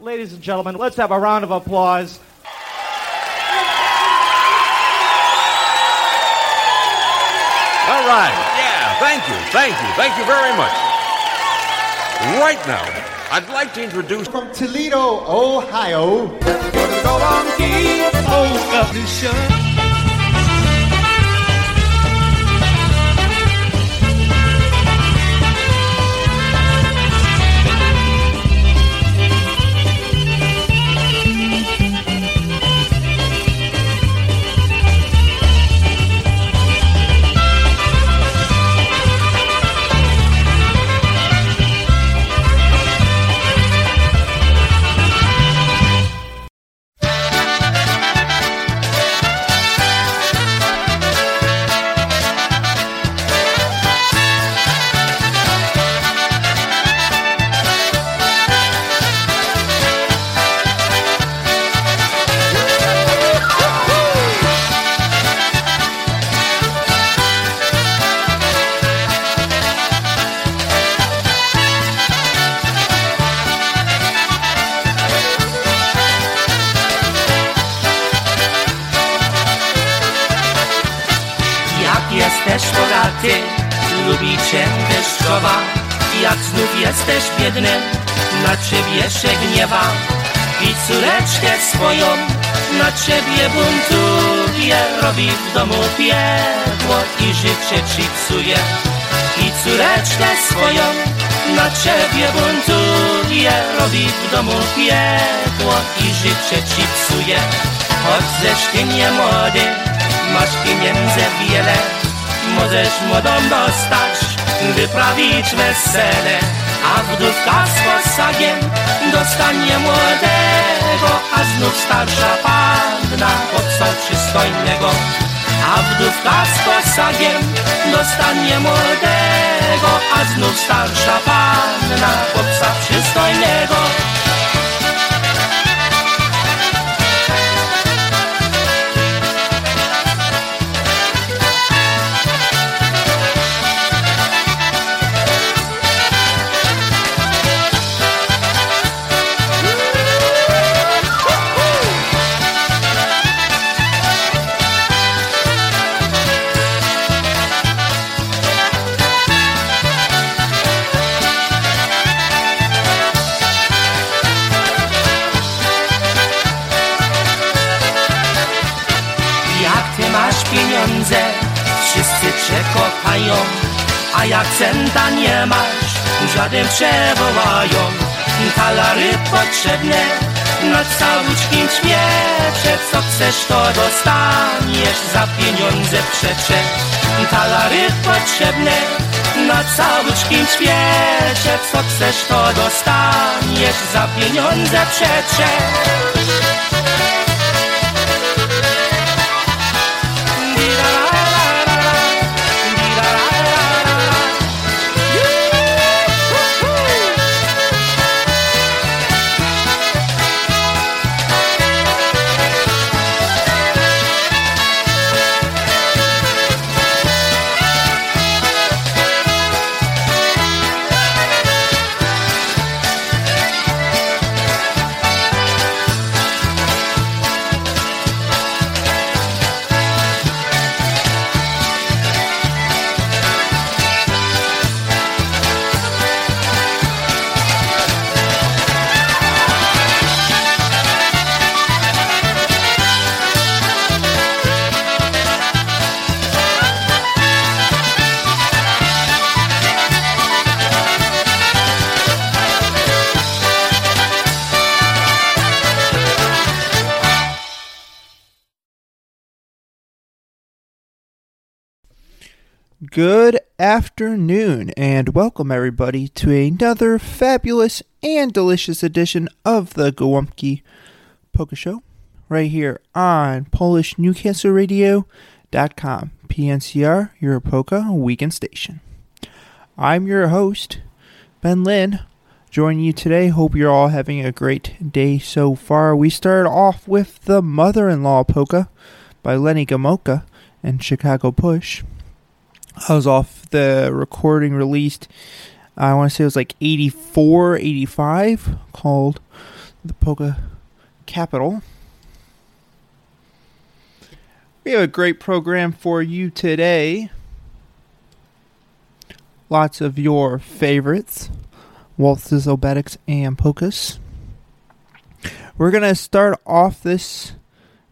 Ladies and gentlemen, let's have a round of applause. All right. Yeah, thank you. Thank you. Thank you very much. Right now, I'd like to introduce From Toledo, Ohio. Jak w domu piekło i życie ci psuje I córeczkę swoją na ciebie buntuje. Robi w domu piekło i życie ci psuje Choć ty nie młody, masz pieniędzy wiele Możesz młodą dostać, wyprawić wesele. A wdówka z posagiem dostanie młodego A znów starsza panna chłopca przystojnego A wdówka z posagiem dostanie młodego A znów starsza panna chłopca przystojnego A jak centa nie masz, żaden przewołają. Talary potrzebne na całuczkim świecie Co chcesz to dostaniesz za pieniądze przecze. Talary potrzebne na całuczkim świecie Co chcesz to dostaniesz za pieniądze przecze Good afternoon, and welcome everybody to another fabulous and delicious edition of the Gołąbki Polka Show, right here on PolishNewcastleRadio.com, PNCR, your polka weekend station. I'm your host, Ben Lynn, joining you today. Hope you're all having a great day so far. We start off with The Mother in Law Polka by Lenny Gomulka and Chicago Push. I was off the recording released, I want to say it was like 84, 85, called the polka capital. We have a great program for you today. Lots of your favorites waltzes, obereks, and polkas. We're going to start off this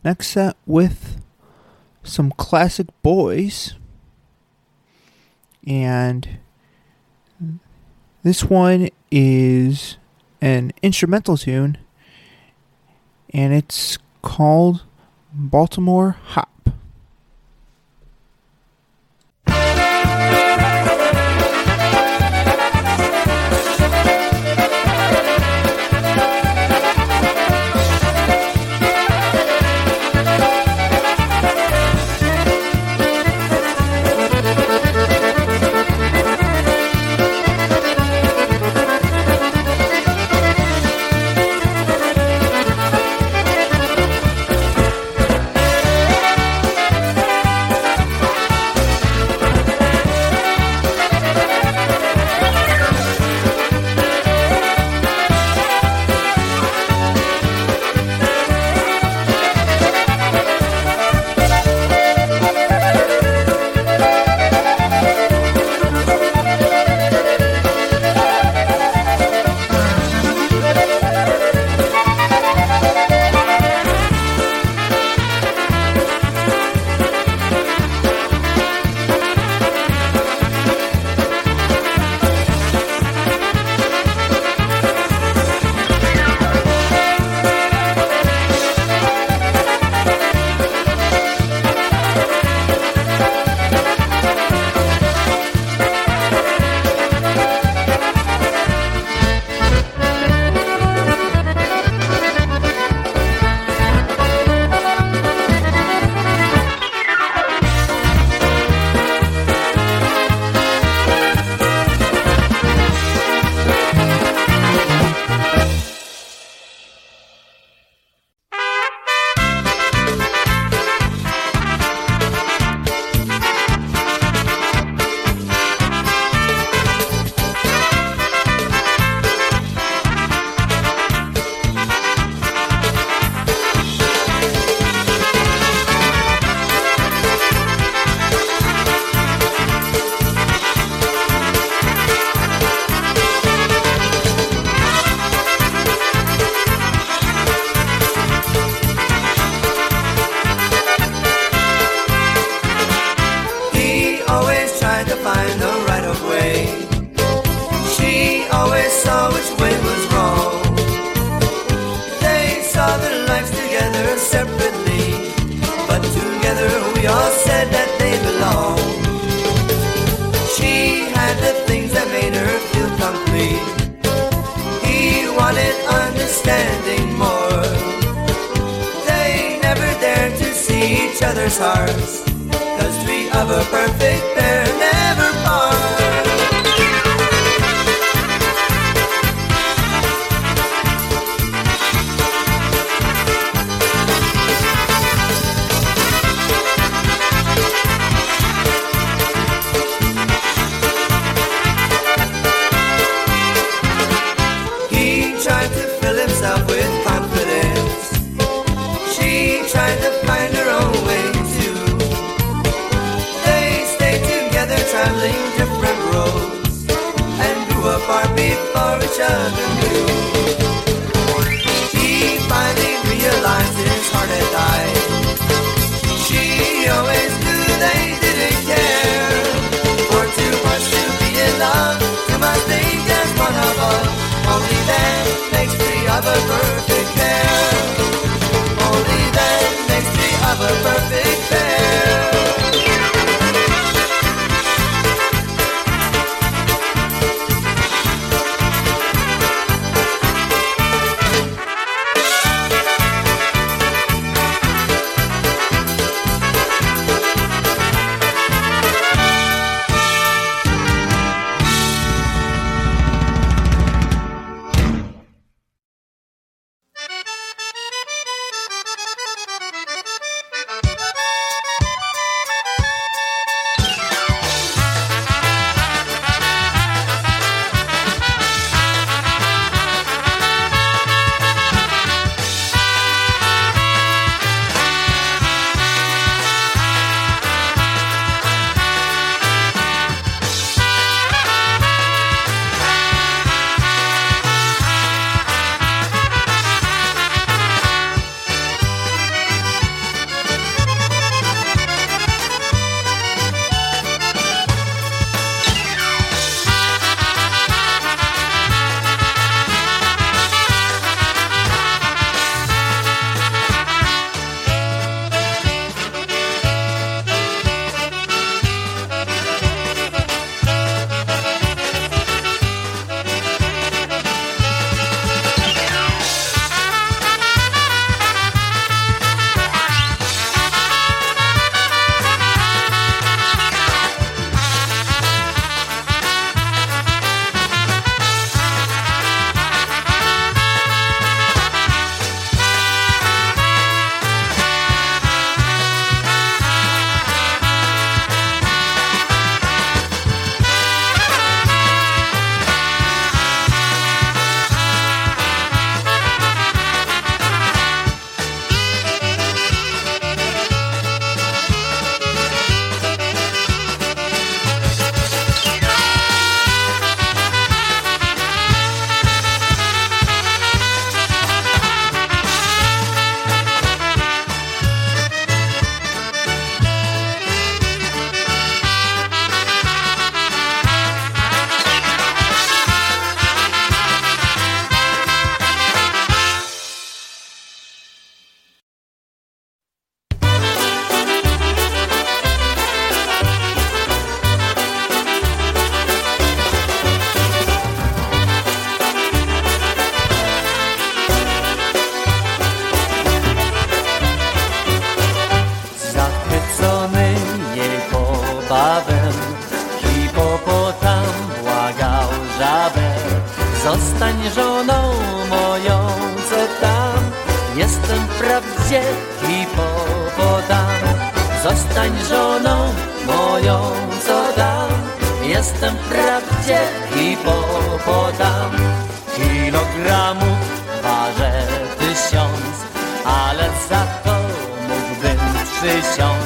next set with some classic boys. And this one is an instrumental tune, and it's called Baltimore Hop. He finally heart. She always knew they didn't care. For too much to be in love, think as one of us. Only then makes the other perfect pair. Only then makes the other perfect pair. Przysiąc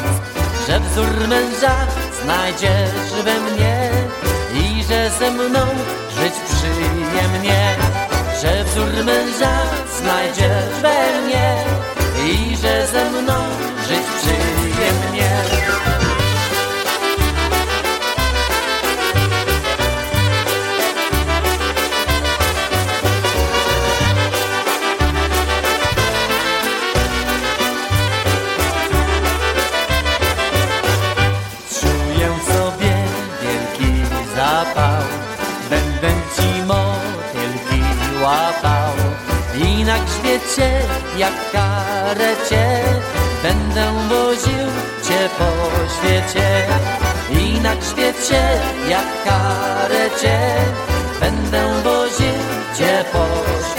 Że wzór męża znajdziesz we mnie I że ze mną żyć przyjemnie Że wzór męża znajdziesz we mnie I że ze mną żyć przyjemnie jak karecie. Będę woził cię po świecie I na grzbiecie jak karecie. Będę woził cię po świecie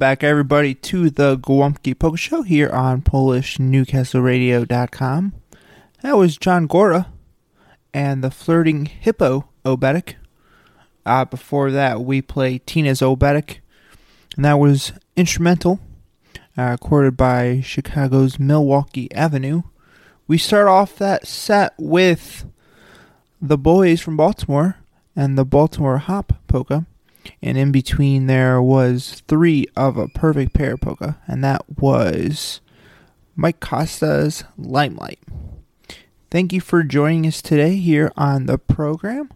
back, everybody, to the Gołąbki Poke Show here on PolishNewcastleRadio.com. That was John Gora and the Flirting Hippo Oberek. Uh, before that, we played Tina's Oberek, and that was instrumental, uh, recorded by Chicago's Milwaukee Avenue. We start off that set with the boys from Baltimore and the Baltimore Hop Polka and in between there was three of a perfect pair polka, and that was Mike Costa's Limelight. Thank you for joining us today here on the program.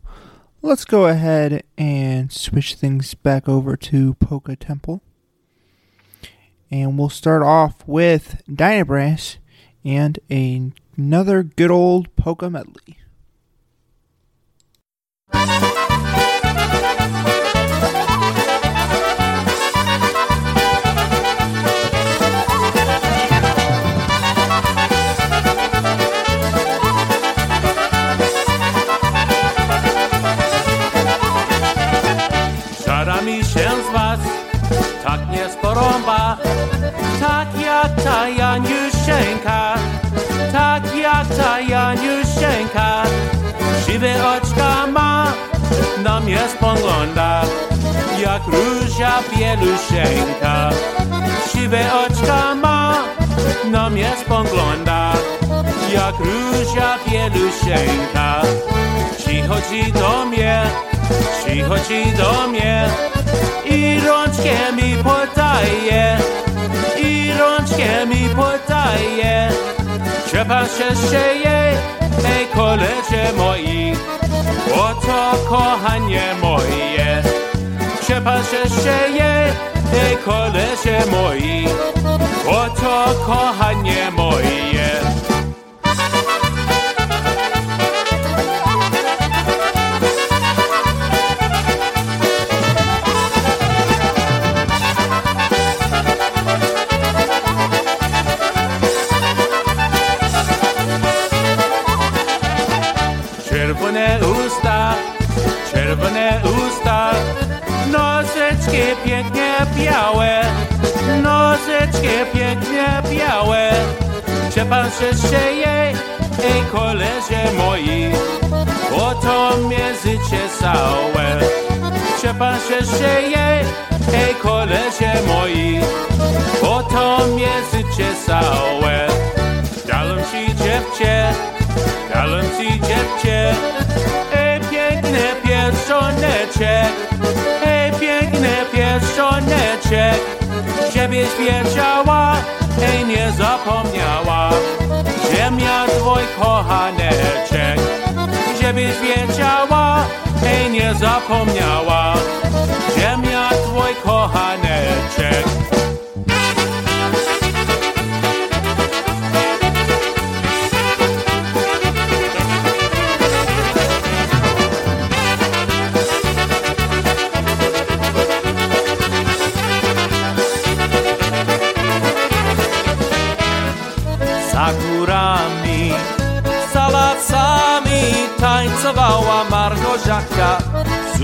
Let's go ahead and switch things back over to Polka Temple. And we'll start off with Dynabrass and another good old polka medley. Tak nie sporąba, tak jak ta Janiuszenka, tak jak ta Janiuszenka. Siwe oczka ma, na mnie spogląda, jak róża bieluszenka. Siwe oczka ma, na mnie spogląda, jak róża bieluszenka. Przychodzi do mnie, przychodzi do mnie i rączkę mi podaje, i mi się moi, oto kochanie moje. Się sieje, ej koleże moi, oto kochanie moje. Białe, białe. Szczepan się sieje, ej koleże moi, bo to mnie życie całe. Szczepan się sieje, ej koleże moi, bo to mnie życie całe. Dałem ci dziewczę, dałem ci dziewczę, ej piękny pierścioneczek, ej piękny pierścioneczek, żebyś wiedziała, ej nie zapomniała, że miał twój kochaneczek, żebyś wiedziała, ej nie zapomniała, że miał twój kochaneczek.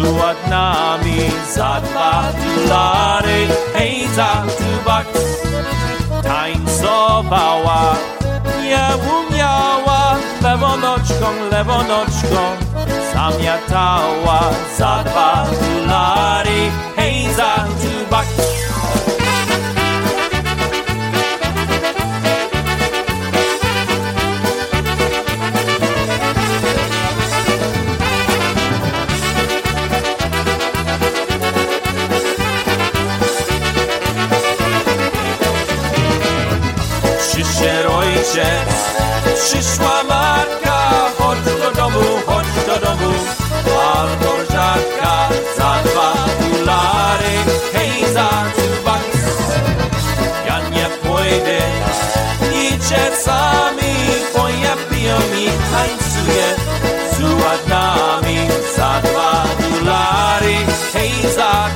Z ładnami za dwa dolary, hej za tubak. Tańcowała. Nie umiała. Lewą noczką, lewą noczką zamiatała za dwa dolary, idzie sami, bo ja piję i tańcuję z ładnami za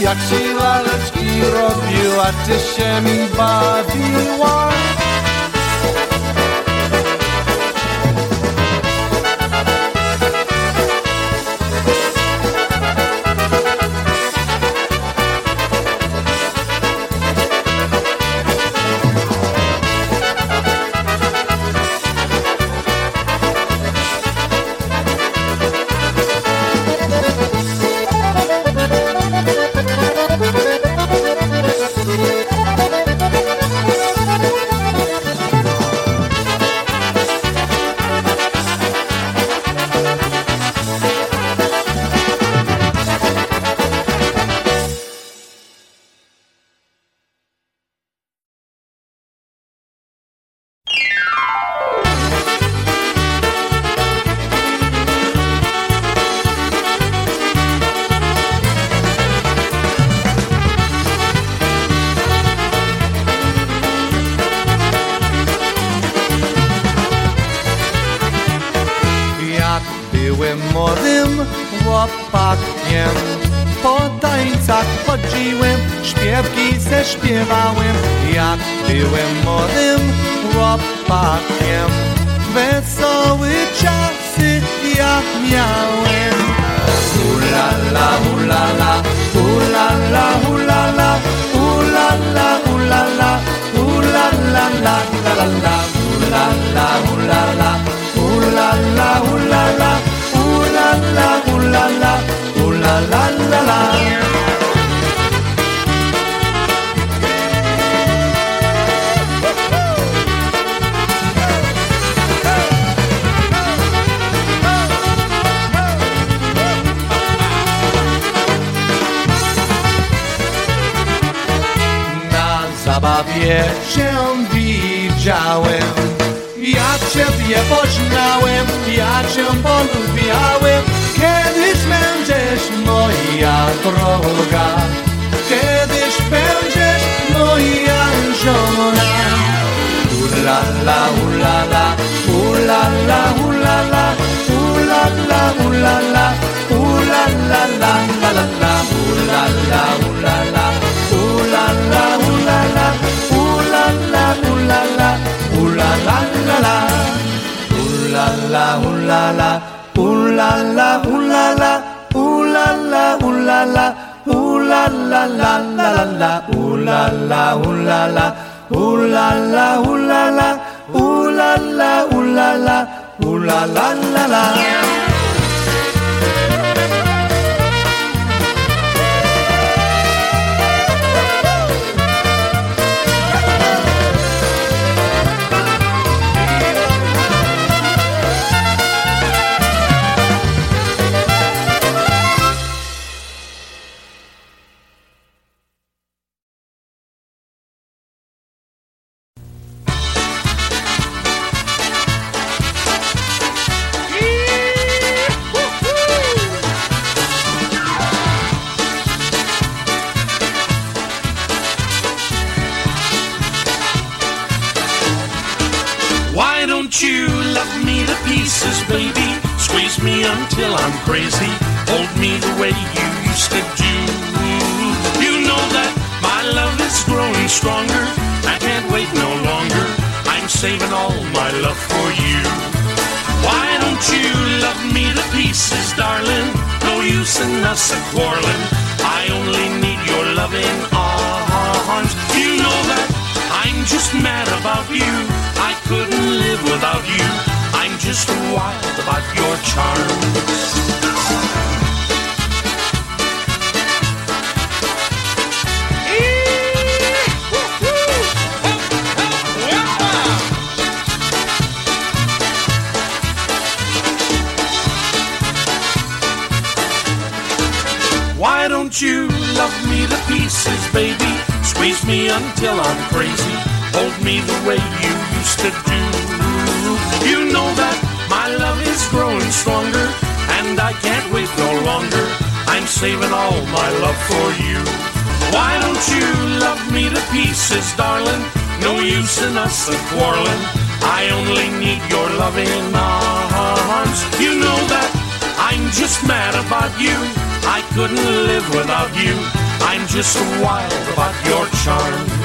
Jak ci laleczki robił A ty się mi bawiła gdzie cię widziałem. Ja ciebie poznałem, ja cię polubiałem Kiedyś będziesz moja droga. Kiedyś będziesz moja żona. Ula la, ula la, ula la, ula la. Ula la, ula la, ula la, la la la, ula la, ula la. Ulala, la, la Ulala, ulala, ulala, ulala Ulala, ulala, ulala, la, la, la, la Ulala, ulala, ulala, ulala Ulala, ulala, ulala, la, la Why don't you love me to pieces, baby? Squeeze me until I'm crazy. Hold me the way you used to do. You know that my love is growing stronger. I can't wait no longer. I'm saving all my love for you. Why don't you love me to pieces, darling? No use in us a quarreling. I only need your loving arms. You know that I'm just mad about you. I couldn't live without you. I'm just wild about your charms. Why don't you love me to pieces, baby? Squeeze me until I'm crazy. Hold me the way you used to do. You know that my love is growing stronger, and I can't wait no longer. I'm saving all my love for you. Why don't you love me to pieces, darling? No use in us a quarreling. I only need your loving arms. You know that I'm just mad about you. I couldn't live without you. I'm just wild about your charms.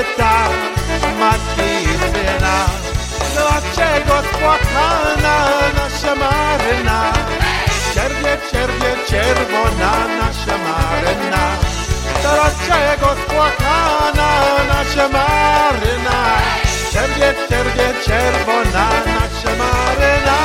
Pyta, matki i syna. Dlaczego spłakana nasza maryna? Czerwie, czerwie, czerwona nasza maryna. Dlaczego spłakana nasza maryna? Czerwie, czerwie, czerwona nasza. Maryna,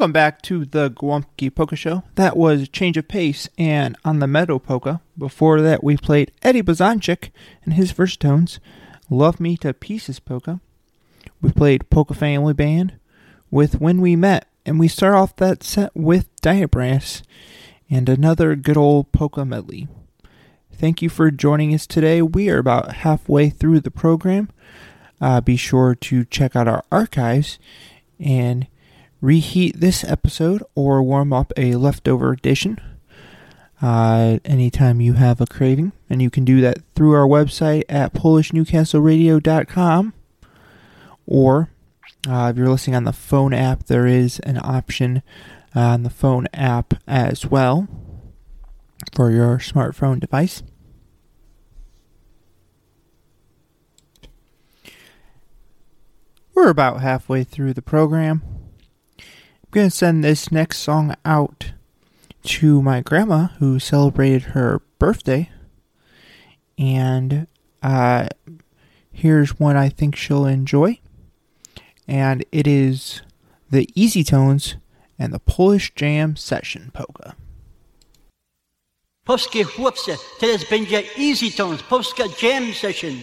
Welcome back to the Gołąbki Polka Show. That was Change of Pace and On the Meadow Polka. Before that, we played Eddie Blazonczyk and his Versatones, Love Me to Pieces Polka. We played Polka Family Band with When We Met, and we start off that set with Diabrass and another good old polka medley. Thank you for joining us today. We are about halfway through the program. Uh, be sure to check out our archives and reheat this episode or warm up a leftover edition uh, anytime you have a craving. And you can do that through our website at PolishNewcastleRadio.com. Or uh, if you're listening on the phone app, there is an option uh, on the phone app as well for your smartphone device. We're about halfway through the program. Going to send this next song out to my grandma who celebrated her birthday. And uh, here's one I think she'll enjoy. And it is the Easy Tones and the Polish Jam Session Polka. Polskie chłopcze, teraz będzie Easy Tones, Polska Jam Session.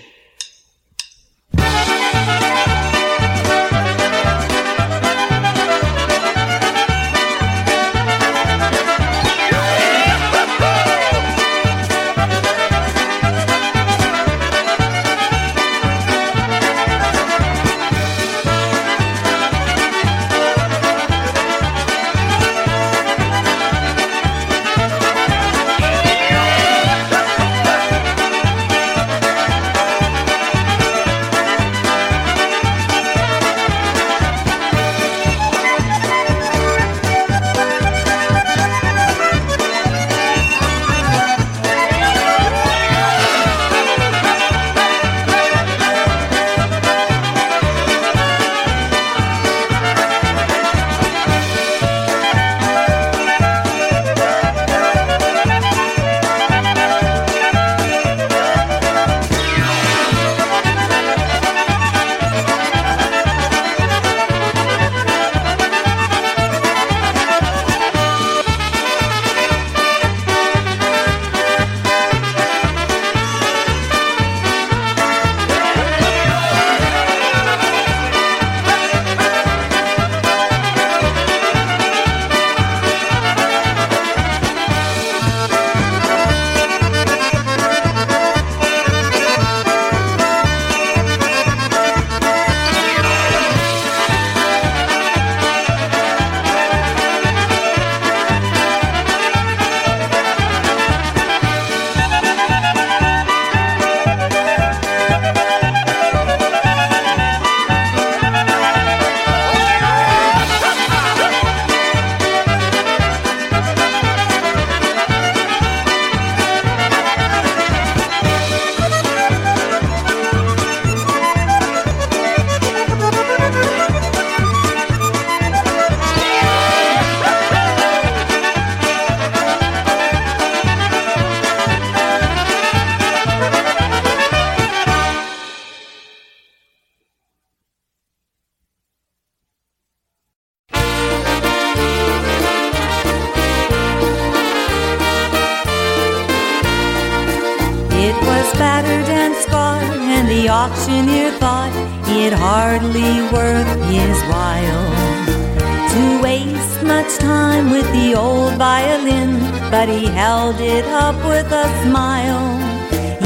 Waste much time with the old violin, but he held it up with a smile.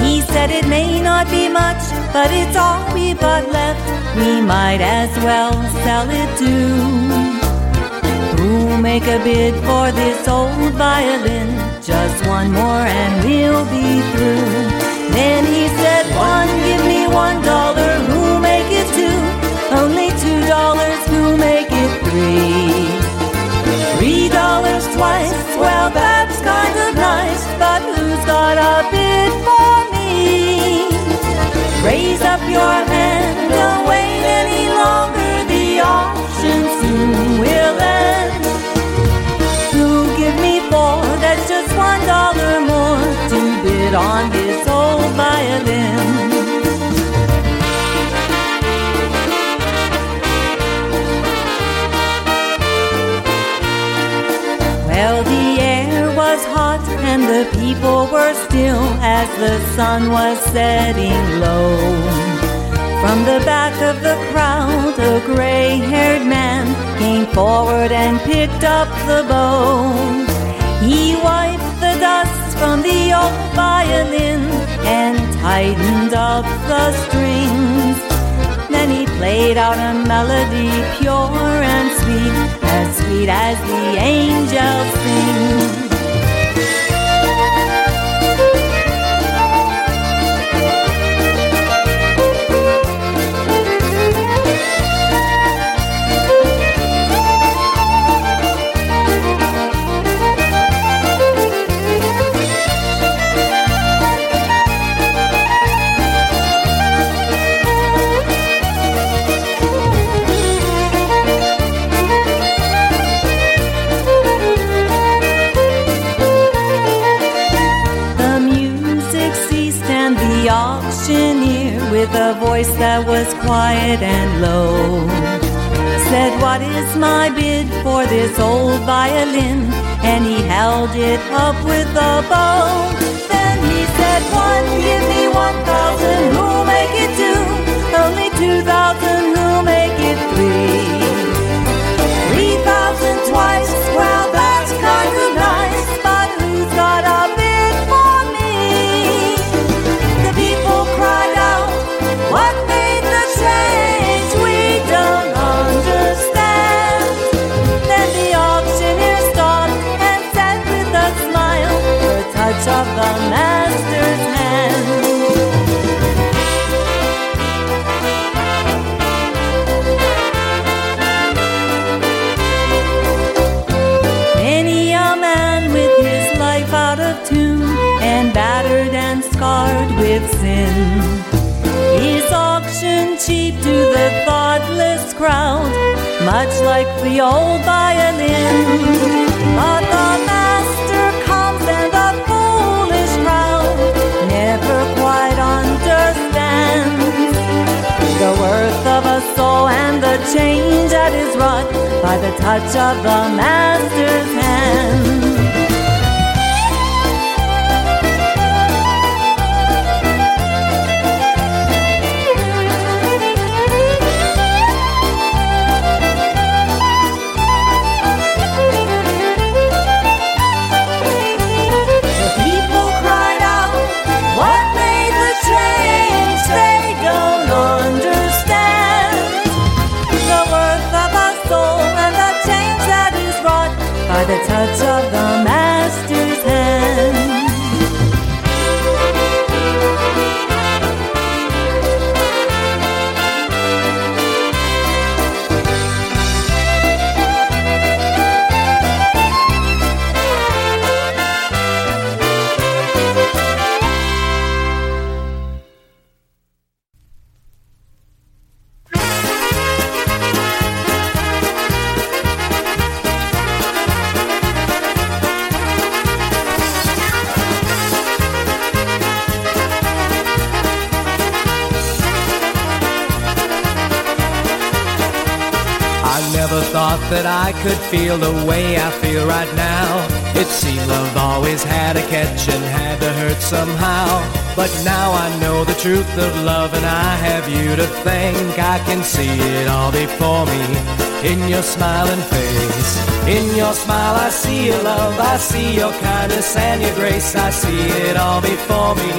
He said it may not be much, but it's all we've got left. We might as well sell it too. Who'll make a bid for this old violin? Just one more and we'll be through. Then he said, One, give me one dollar. Who'll make it two? Only two dollars. Who'll make it three? Twice. Well, that's kind of nice, but who's got a bid for me? Raise up your hand. Don't wait any longer. The auction soon will end. Who'll give me four? That's just one dollar more to bid on this and the people were still as the sun was setting low. From the back of the crowd, a gray haired man came forward and picked up the bow. He wiped the dust from the old violin and tightened up the strings. Then he played out a melody pure and sweet, as sweet as the angels sing. Quiet and low, said, What is my bid for this old violin? And he held it up with a bow. Then he said, One, give me one thousand, of the master's hand. Many a man with his life out of tune and battered and scarred with sin is auctioned cheap to the thoughtless crowd, much like the old violin. A soul and the change that is wrought by the touch of the master's hand. Feel the way I feel right now. It seemed love always had a catch and had to hurt somehow. But now I know the truth of love and I have you to thank. I can see it all before me in your smiling face. In your smile I see your love, I see your kindness and your grace. I see it all before me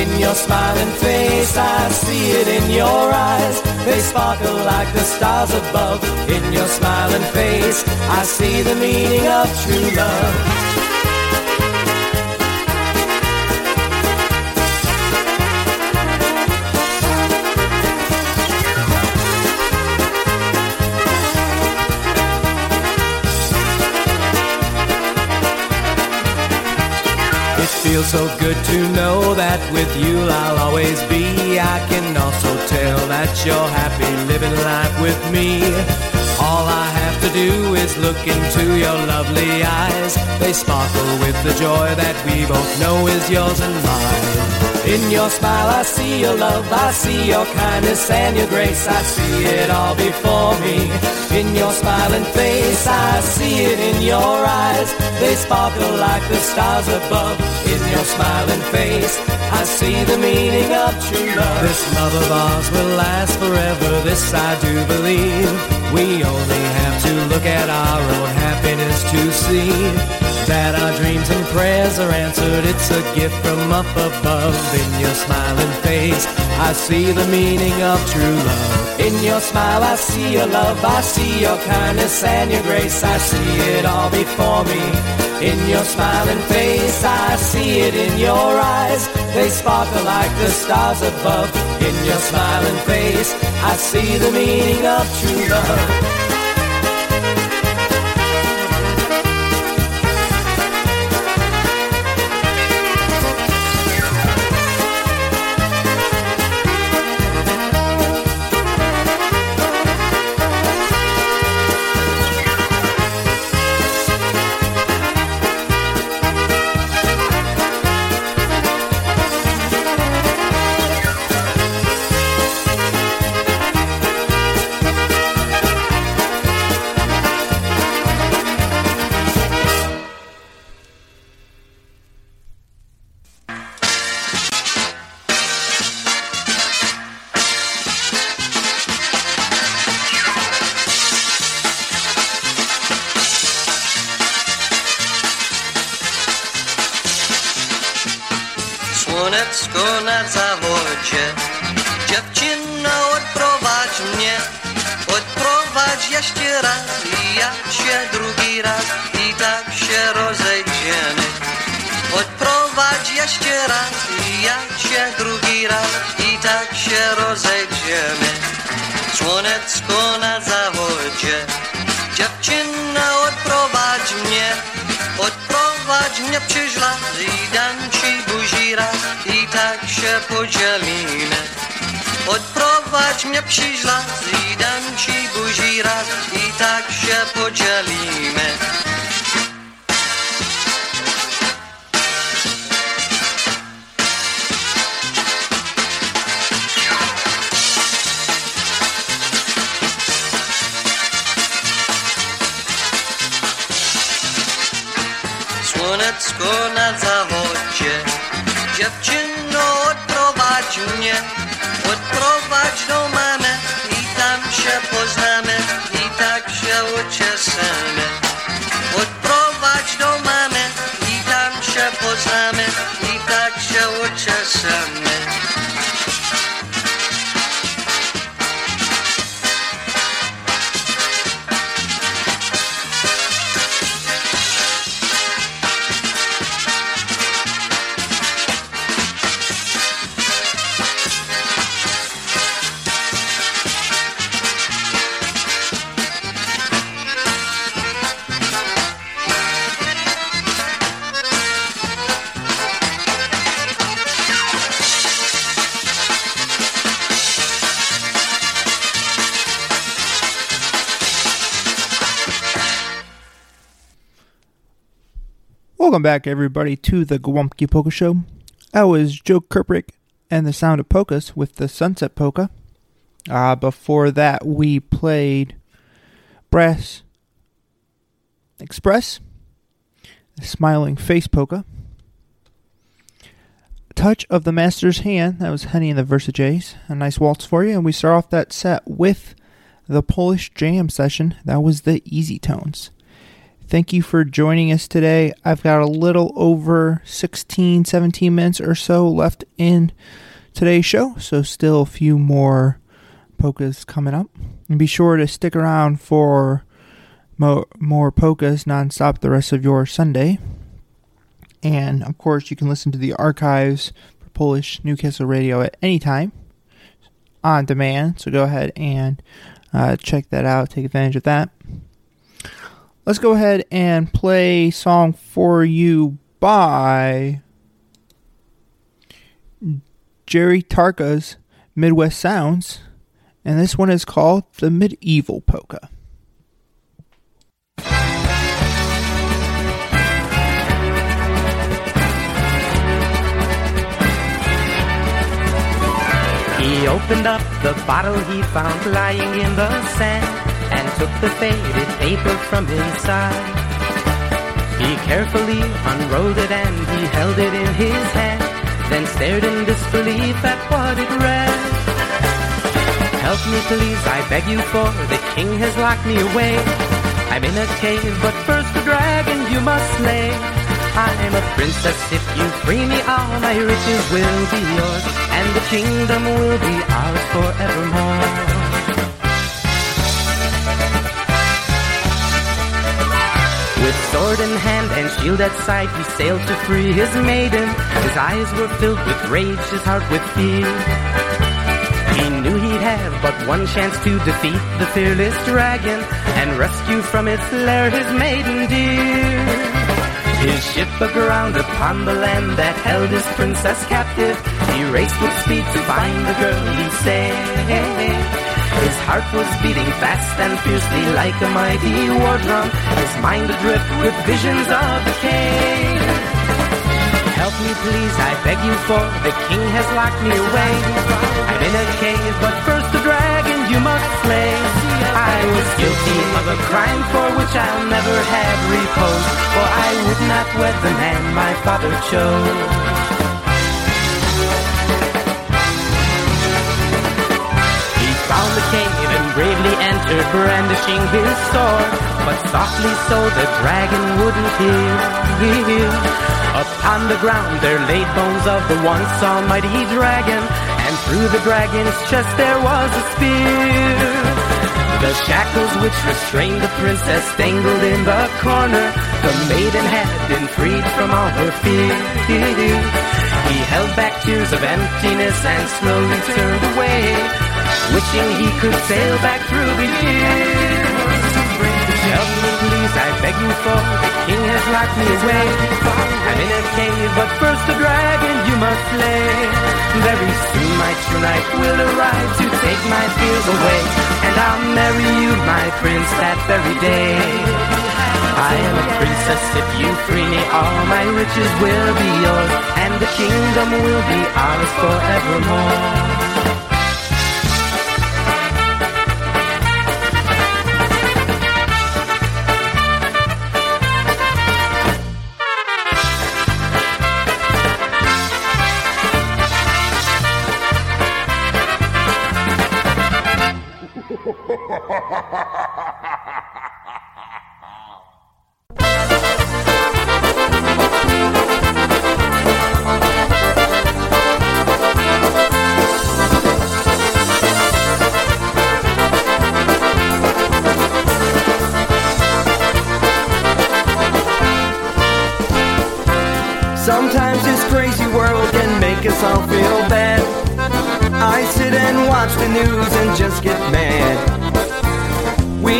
in your smiling face. I see it in your eyes, they sparkle like the stars above. In your smiling face, I see the meaning of true love. Feels so good to know that with you I'll always be. I can also tell that you're happy living life with me. All I have to do is look into your lovely eyes. They sparkle with the joy that we both know is yours and mine. In your smile I see your love, I see your kindness and your grace. I see it all before me. In your smiling face, I see it in your eyes. They sparkle like the stars above. In your smiling face, I see the meaning of true love. This love of ours will last forever, this I do believe. We only have to look at our own happiness to see that our dreams and prayers are answered. It's a gift from up above. In your smiling face, I see the meaning of true love. In your smile, I see your love. I see your kindness and your grace. I see it all before me. In your smiling face, I see it in your eyes. They sparkle like the stars above. In your smiling face, I see the meaning of true love. Słoneczko Odprowadź mnie Welcome back, everybody, to the Gołąbki Polka Show. That was Joe Kirprick and the Sound of Polkas with the Sunset Polka. Uh, before that, we played Brass Express, the Smiling Face Polka. Touch of the Master's Hand. That was Henny and the Versatones. A nice waltz for you. And we start off that set with the Polish Jam session. That was the Easy Tones. Thank you for joining us today. I've got a little over 16, 17 minutes or so left in today's show, so still a few more polkas coming up. And be sure to stick around for more, more polkas nonstop the rest of your Sunday. And of course, you can listen to the archives for Polish Newcastle Radio at any time on demand. So go ahead and uh, check that out, take advantage of that. Let's go ahead and play song for you by Jerry Tarka's Midwest Sounds, and this one is called The Medieval Polka. He opened up the bottle he found lying in the sand and took the faded paper from inside. He carefully unrolled it and he held it in his hand, then stared in disbelief at what it read. Help me please, I beg you for, the king has locked me away. I'm in a cave, but first the dragon you must slay. I'm a princess, if you free me, all my riches will be yours, and the kingdom will be ours forevermore. With sword in hand and shield at side, he sailed to free his maiden. His eyes were filled with rage, his heart with fear. He knew he'd have but one chance to defeat the fearless dragon and rescue from its lair his maiden dear. His ship aground upon the land that held his princess captive. He raced with speed to find the girl he saved. His heart was beating fast and fiercely like a mighty war drum. His mind adrift with visions of the king. Help me please, I beg you for, the king has locked me away. I'm in a cave, but first the dragon you must slay. I was guilty of a crime for which I'll never have repose, for I would not wed the man my father chose. Found the cave and bravely entered, brandishing his sword. But softly so the dragon wouldn't hear. Upon the ground there laid bones of the once almighty dragon, and through the dragon's chest there was a spear. The shackles which restrained the princess dangled in the corner. The maiden had been freed from all her fears. He held back tears of emptiness and slowly turned away, wishing he could sail back through the years. Help me please, I beg you for, the king has locked me away. I'm in a cave, but first the dragon you must slay. Very soon my true knight will arrive to take my fears away, and I'll marry you, my prince, that very day. I am a princess, if you free me, all my riches will be yours, and the kingdom will be ours forevermore. ha ha ha ha ha ha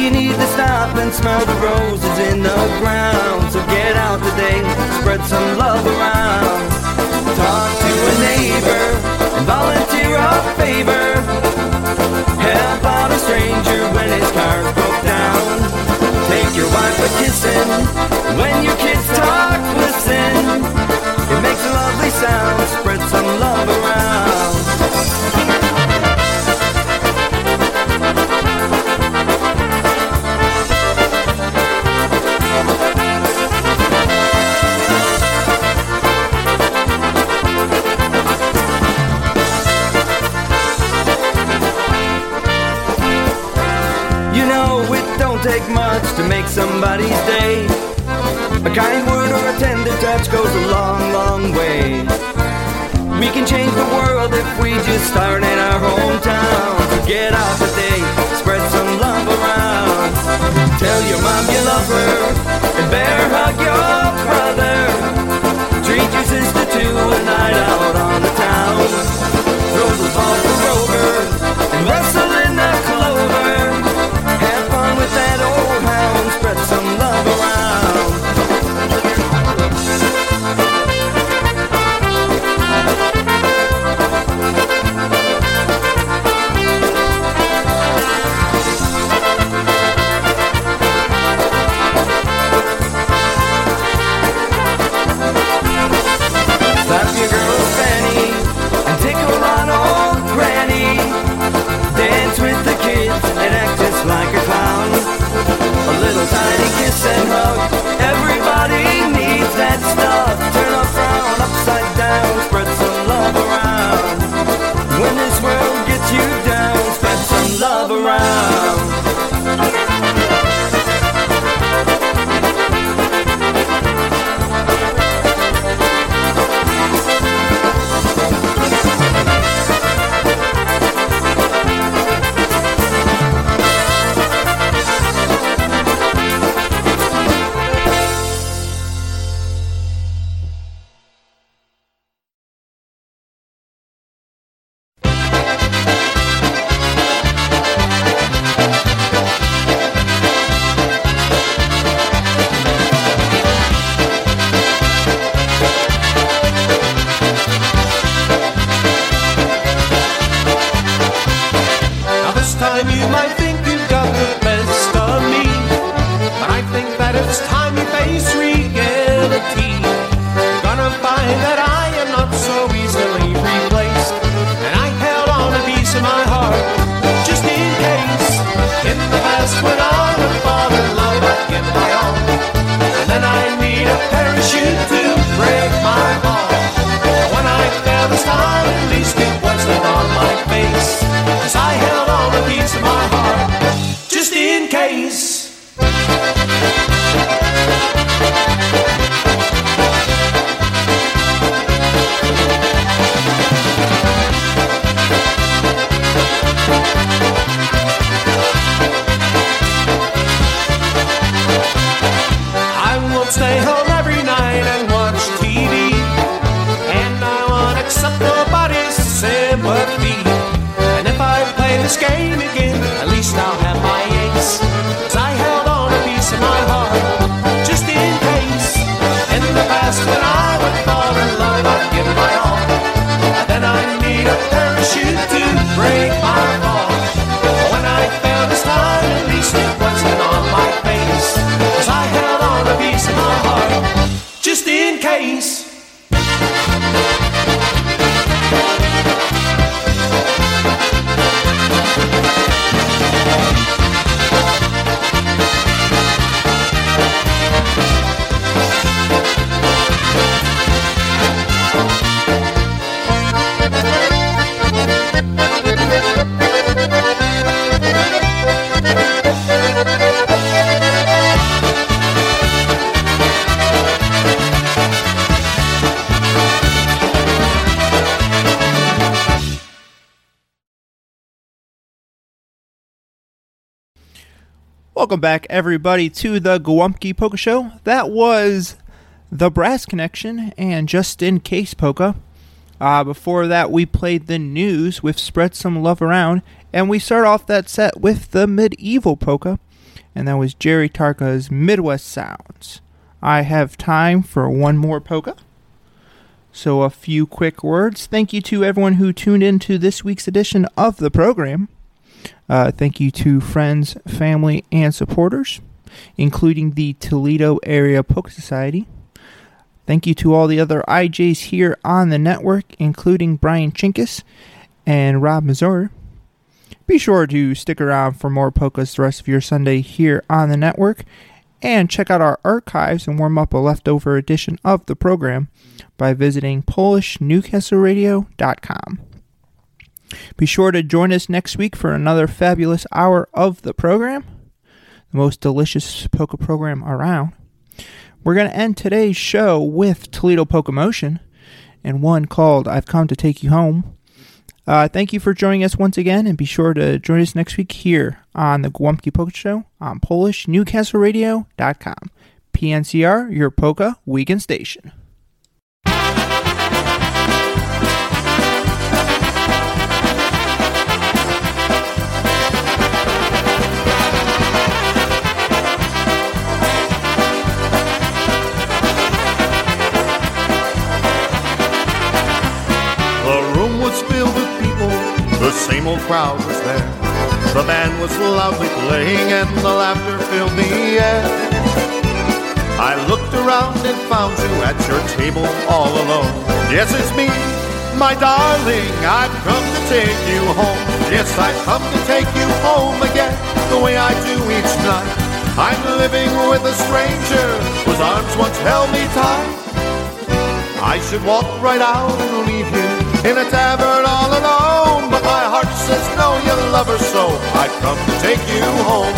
We need to stop and smell the roses in the ground. So get out today, spread some love around. Talk to a neighbor and volunteer a favor. Help out a stranger when his car's broke down. Take your wife a kissing when your kids talk. Listen, it makes a lovely sound. Spread some love around. Take much to make somebody's day. A kind word or a tender touch goes a long, long way. We can change the world if we just start in our hometown. Get out today, spread some love around. Tell your mom you love her, and bear hug your brother. Treat your sister to a night out on the town. Throw the ball to Rover, and wrestle tiny kiss stay home Welcome back, everybody, to the Gołąbki Polka Show. That was the Brass Connection and Just in Case Polka. Uh, before that, we played the news with Spread Some Love Around, and we start off that set with the Medieval Polka, and that was Jerry Tarka's Midwest Sounds. I have time for one more polka. So, a few quick words. Thank you to everyone who tuned in to this week's edition of the program. Uh, thank you to friends, family, and supporters, including the Toledo Area Polka Society. Thank you to all the other IJs here on the network, including Brian Chinkus and Rob Mazur. Be sure to stick around for more polkas the rest of your Sunday here on the network, and check out our archives and warm up a leftover edition of the program by visiting PolishNewcastleRadio.com. Be sure to join us next week for another fabulous hour of the program. the most delicious polka program around. We're going to end today's show with Toledo Polka Motion and one called I've Come to Take You Home. Uh, thank you for joining us once again, and be sure to join us next week here on the Gołąbki Polka Show on PolishNewcastleRadio.com. PNCR, your polka weekend station. Same old crowd was there. The band was loudly playing and the laughter filled the air. I looked around and found you at your table all alone. Yes, it's me, my darling, I've come to take you home. Yes, I've come to take you home again, the way I do each night. I'm living with a stranger whose arms once held me tight. I should walk right out and leave you in a tavern all alone. Says no, you love her so. I've come to take you home.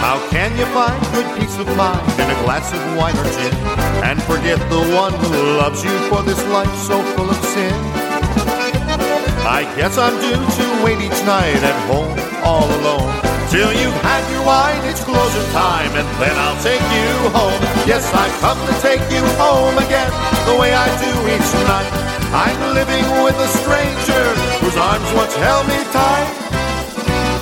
How can you find good peace of mind in a glass of wine or gin and forget the one who loves you for this life so full of sin? I guess I'm due to wait each night at home all alone till you've had your wine. It's closing time, and then I'll take you home. Yes, I've come to take you home again, the way I do each night. I'm living with a stranger whose arms once held me tight.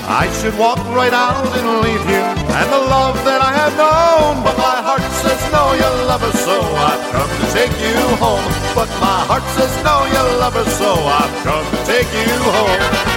I should walk right out and leave you and the love that I have known. But my heart says no, you love her so. I've come to take you home. But my heart says no, you love her so. I've come to take you home.